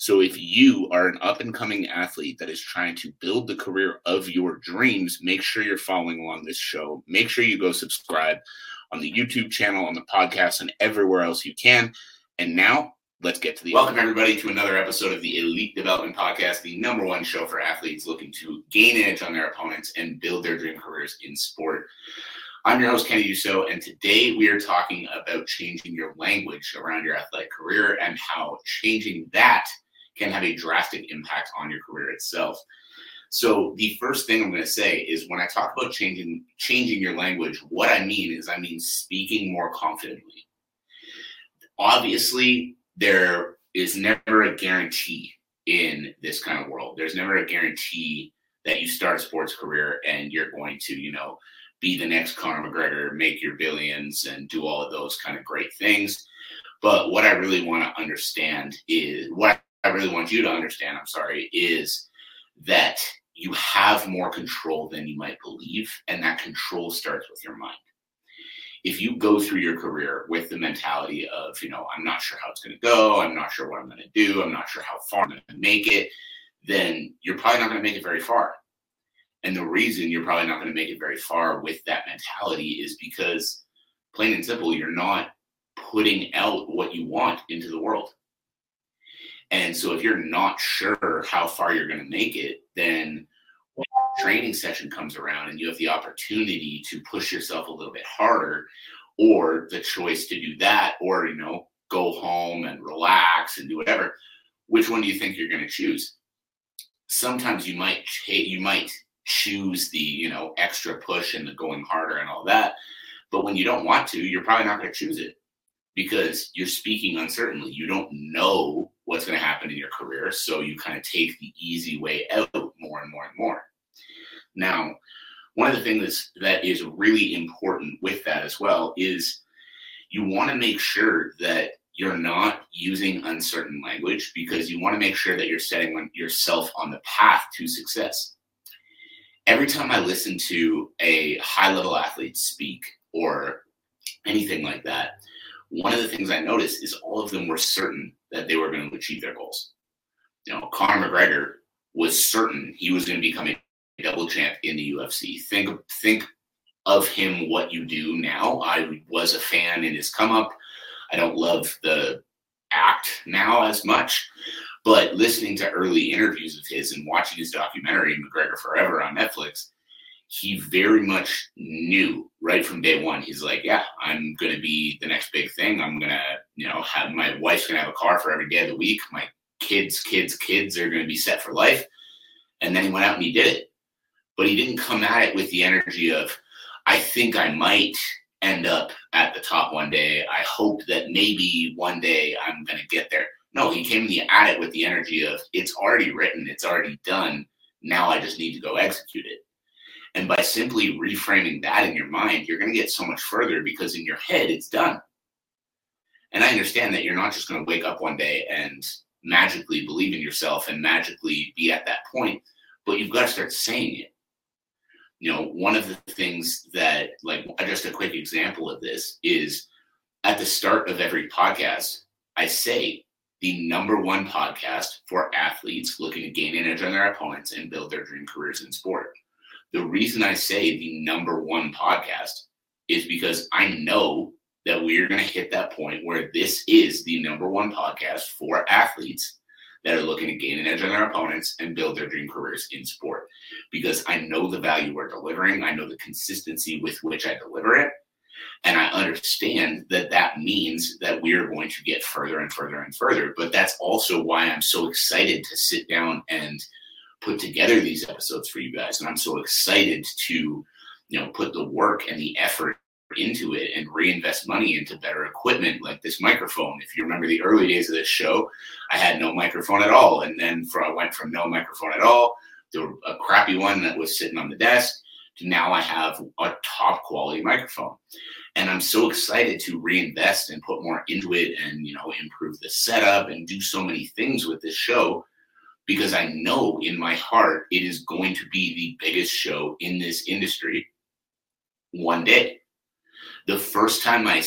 So if you are an up and coming athlete that is trying to build the career of your dreams, make sure you're following along this show. Make sure you go subscribe on the YouTube channel, on the podcast, and everywhere else you can. And now let's get to the welcome everybody to another episode of the Elite Development Podcast, the number one show for athletes looking to gain edge on their opponents and build their dream careers in sport. I'm your host, Kenny Dusseault, and today we are talking about changing your language around your athletic career and how changing that can have a drastic impact on your career itself. So the first thing I'm going to say is when I talk about changing changing your language, what I mean is I mean speaking more confidently. Obviously, there is never a guarantee in this kind of world. There's never a guarantee that you start a sports career and you're going to, you know, be the next Conor McGregor, make your billions, and do all of those kind of great things. But what I really want to understand is what I really want you to understand, I'm sorry, is that you have more control than you might believe. And that control starts with your mind. If you go through your career with the mentality of, you know, I'm not sure how it's going to go, I'm not sure what I'm going to do, I'm not sure how far I'm going to make it, then you're probably not going to make it very far. And the reason you're probably not going to make it very far with that mentality is because, plain and simple, you're not putting out what you want into the world. And so if you're not sure how far you're going to make it, then when training session comes around and you have the opportunity to push yourself a little bit harder or the choice to do that or you know go home and relax and do whatever. Which one do you think you're going to choose? Sometimes you might you might choose the you know extra push and the going harder and all that but when you don't want to you're probably not going to choose it because you're speaking uncertainly you don't know what's going to happen in your career. So you kind of take the easy way out more and more and more. Now, one of the things that is really important with that as well is you want to make sure that you're not using uncertain language because you want to make sure that you're setting yourself on the path to success. Every time I listen to a high level athlete speak or anything like that, one of the things I noticed is all of them were certain that they were going to achieve their goals. You know, Conor McGregor was certain he was going to become a double champ in the UFC. Think think of him what you do now. I was a fan in his come up. I don't love the act now as much, but listening to early interviews of his and watching his documentary McGregor Forever on Netflix, he very much knew right from day one. He's like, yeah, I'm going to be the next big thing. I'm going to, you know, have my wife's going to have a car for every day of the week. My kids, kids, kids are going to be set for life. And then he went out and he did it. But he didn't come at it with the energy of, I think I might end up at the top one day. I hope that maybe one day I'm going to get there. No, he came at it with the energy of, it's already written, it's already done. Now I just need to go execute it and by simply reframing that in your mind, you're going to get so much further because in your head, it's done. And I understand that you're not just going to wake up one day and magically believe in yourself and magically be at that point, but you've got to start saying it. You know, one of the things that, like, just a quick example of this is at the start of every podcast, I say the number one podcast for athletes looking to gain an edge on their opponents and build their dream careers in sport. The reason I say the number one podcast is because I know that we're going to hit that point where this is the number one podcast for athletes that are looking to gain an edge on their opponents and build their dream careers in sport. Because I know the value we're delivering, I know the consistency with which I deliver it. And I understand that that means that we are going to get further and further and further. But that's also why I'm so excited to sit down and put together these episodes for you guys. And I'm so excited to, you know, put the work and the effort into it and reinvest money into better equipment like this microphone. If you remember the early days of this show, I had no microphone at all. And then for, I went from no microphone at all to a crappy one that was sitting on the desk to now I have a top quality microphone. And I'm so excited to reinvest and put more into it and, you know, improve the setup and do so many things with this show because I know in my heart it is going to be the biggest show in this industry one day. The first time I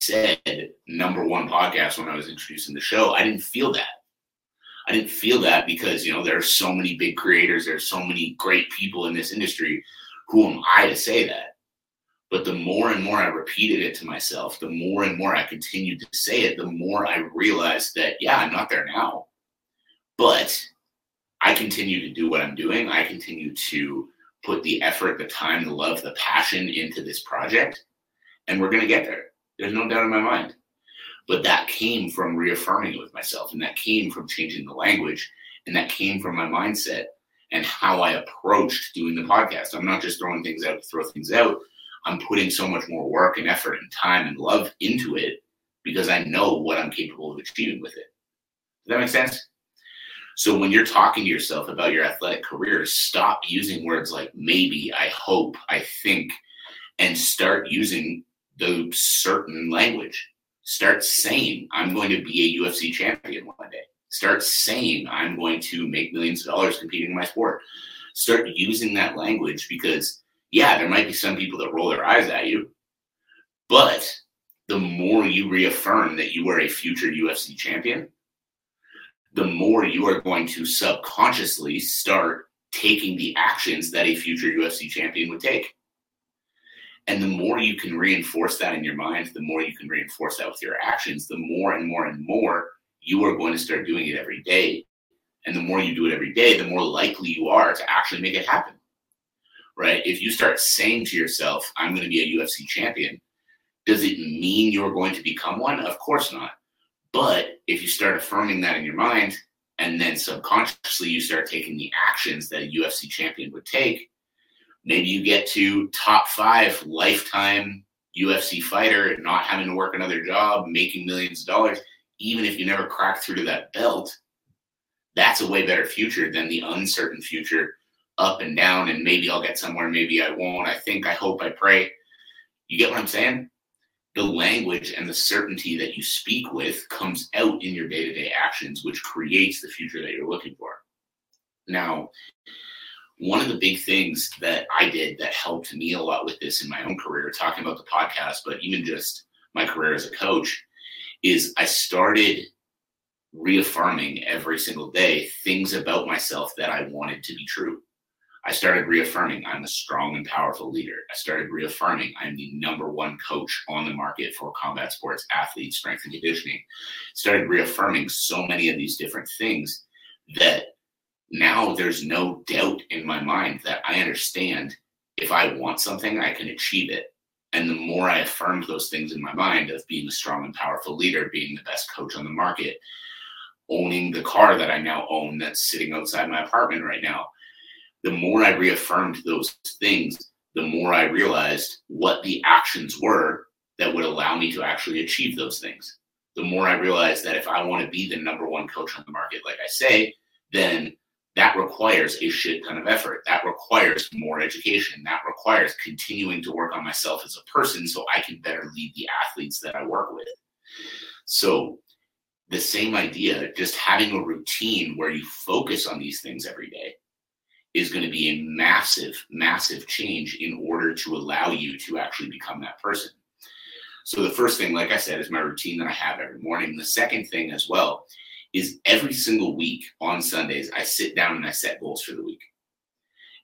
said number one podcast when I was introducing the show, I didn't feel that. I didn't feel that because, you know, there are so many big creators, there's so many great people in this industry. Who am I to say that? But the more and more I repeated it to myself, the more and more I continued to say it, the more I realized that, yeah, I'm not there now. But I continue to do what I'm doing. I continue to put the effort, the time, the love, the passion into this project. And we're going to get there. There's no doubt in my mind. But that came from reaffirming it with myself. And that came from changing the language. And that came from my mindset and how I approached doing the podcast. I'm not just throwing things out to throw things out. I'm putting so much more work and effort and time and love into it because I know what I'm capable of achieving with it. Does that make sense? So when you're talking to yourself about your athletic career, stop using words like maybe, I hope, I think, and start using the certain language. Start saying, I'm going to be a UFC champion one day. Start saying, I'm going to make millions of dollars competing in my sport. Start using that language because, yeah, there might be some people that roll their eyes at you, but the more you reaffirm that you are a future UFC champion, the more you are going to subconsciously start taking the actions that a future UFC champion would take. And the more you can reinforce that in your mind, the more you can reinforce that with your actions, the more and more and more you are going to start doing it every day. And the more you do it every day, the more likely you are to actually make it happen. Right? If you start saying to yourself, I'm going to be a UFC champion, does it mean you're going to become one? Of course not. But if you start affirming that in your mind, and then subconsciously you start taking the actions that a UFC champion would take, maybe you get to top five lifetime UFC fighter, not having to work another job, making millions of dollars, even if you never crack through to that belt. That's a way better future than the uncertain future up and down. And maybe I'll get somewhere, maybe I won't. I think, I hope, I pray. You get what I'm saying? The language and the certainty that you speak with comes out in your day to day actions, which creates the future that you're looking for. Now, one of the big things that I did that helped me a lot with this in my own career, talking about the podcast, but even just my career as a coach, is I started reaffirming every single day things about myself that I wanted to be true. I started reaffirming I'm a strong and powerful leader. I started reaffirming I'm the number one coach on the market for combat sports athletes, strength and conditioning. Started reaffirming so many of these different things that now there's no doubt in my mind that I understand if I want something, I can achieve it. And the more I affirmed those things in my mind of being a strong and powerful leader, being the best coach on the market, owning the car that I now own that's sitting outside my apartment right now, the more I reaffirmed those things, the more I realized what the actions were that would allow me to actually achieve those things. The more I realized that if I want to be the number one coach on the market, like I say, then that requires a shit ton of effort. That requires more education. That requires continuing to work on myself as a person so I can better lead the athletes that I work with. So, the same idea, just having a routine where you focus on these things every day is going to be a massive, massive change in order to allow you to actually become that person. So the first thing, like I said, is my routine that I have every morning. The second thing as well is every single week on Sundays, I sit down and I set goals for the week.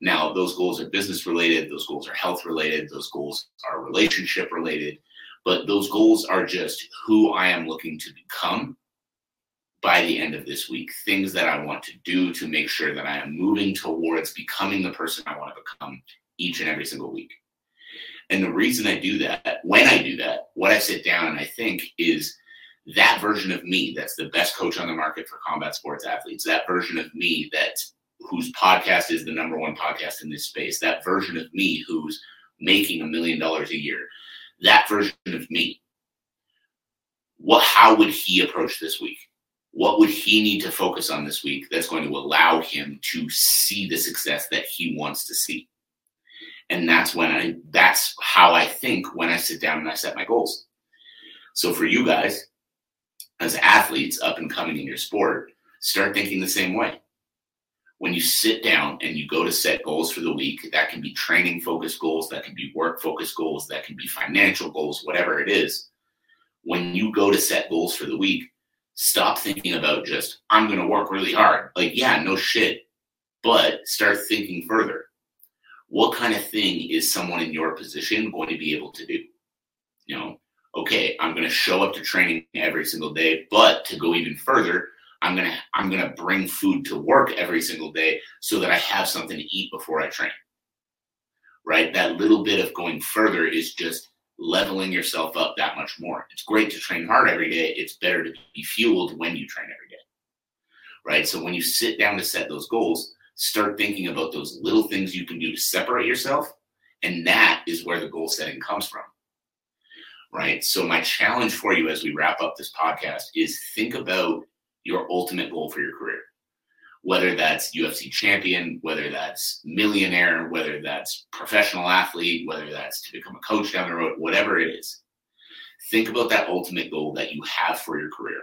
Now, those goals are business related, those goals are health related, those goals are relationship related, but those goals are just who I am looking to become by the end of this week, things that I want to do to make sure that I am moving towards becoming the person I want to become each and every single week. And the reason I do that, when I do that, what I sit down and I think is that version of me that's the best coach on the market for combat sports athletes, that version of me that whose podcast is the number one podcast in this space, that version of me who's making a million dollars a year, that version of me. What how would he approach this week? What would he need to focus on this week that's going to allow him to see the success that he wants to see? And that's when I that's how I think when I sit down and I set my goals. So for you guys, as athletes up and coming in your sport, start thinking the same way. When you sit down and you go to set goals for the week, that can be training focused goals, that can be work focused goals, that can be financial goals, whatever it is. When you go to set goals for the week, stop thinking about just, I'm going to work really hard. Like, yeah, no shit. But start thinking further. What kind of thing is someone in your position going to be able to do? You know, okay, I'm going to show up to training every single day, but to go even further, I'm going to I'm going to bring food to work every single day so that I have something to eat before I train. Right? That little bit of going further is just leveling yourself up that much more. It's great to train hard every day. It's better to be fueled when you train every day. Right? So when you sit down to set those goals, start thinking about those little things you can do to separate yourself and that is where the goal setting comes from right? So my challenge for you as we wrap up this podcast is think about your ultimate goal for your career. Whether that's UFC champion, whether that's millionaire, whether that's professional athlete, whether that's to become a coach down the road, whatever it is. Think about that ultimate goal that you have for your career.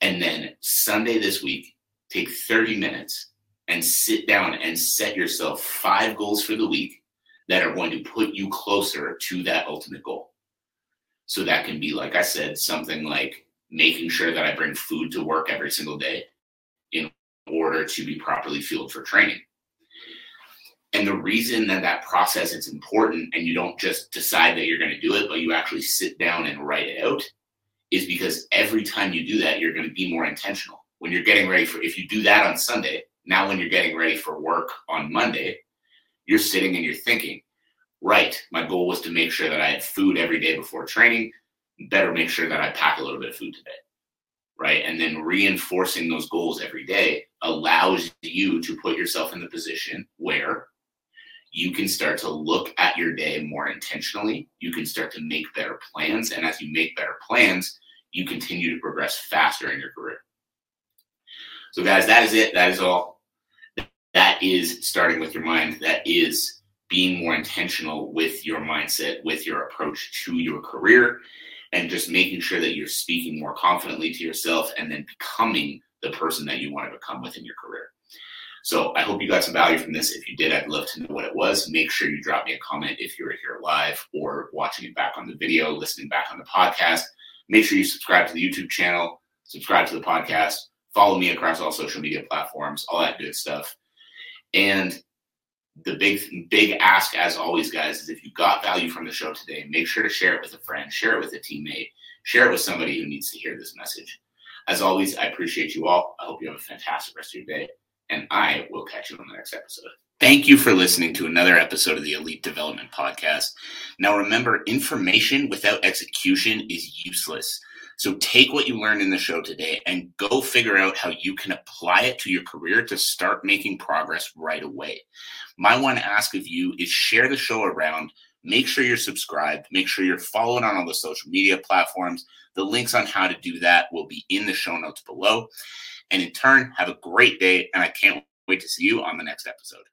And then Sunday this week, take 30 minutes and sit down and set yourself five goals for the week that are going to put you closer to that ultimate goal. So that can be, like I said, something like making sure that I bring food to work every single day order to be properly fueled for training. And the reason that that process is important and you don't just decide that you're going to do it, but you actually sit down and write it out is because every time you do that, you're going to be more intentional. When you're getting ready for, if you do that on Sunday, now when you're getting ready for work on Monday, you're sitting and you're thinking, right, my goal was to make sure that I had food every day before training. Better make sure that I pack a little bit of food today. Right. And then reinforcing those goals every day allows you to put yourself in the position where you can start to look at your day more intentionally. You can start to make better plans. And as you make better plans, you continue to progress faster in your career. So, guys, that is it. That is all. That is starting with your mind. That is being more intentional with your mindset, with your approach to your career, and just making sure that you're speaking more confidently to yourself and then becoming the person that you want to become within your career. So I hope you got some value from this. If you did, I'd love to know what it was. Make sure you drop me a comment if you're here live or watching it back on the video, listening back on the podcast. Make sure you subscribe to the YouTube channel, subscribe to the podcast, follow me across all social media platforms, all that good stuff. And the big big ask as always guys is if you got value from the show today make sure to share it with a friend share it with a teammate share it with somebody who needs to hear this message. As always i appreciate you all. I hope you have a fantastic rest of your day and i will catch you on the next episode. Thank you for listening to another episode of the elite development podcast. Now remember information without execution is useless so take what you learned in the show today and go figure out how you can apply it to your career to start making progress right away. My one ask of you is share the show around. Make sure you're subscribed. Make sure you're following on all the social media platforms. The links on how to do that will be in the show notes below. And in turn, have a great day. And I can't wait to see you on the next episode.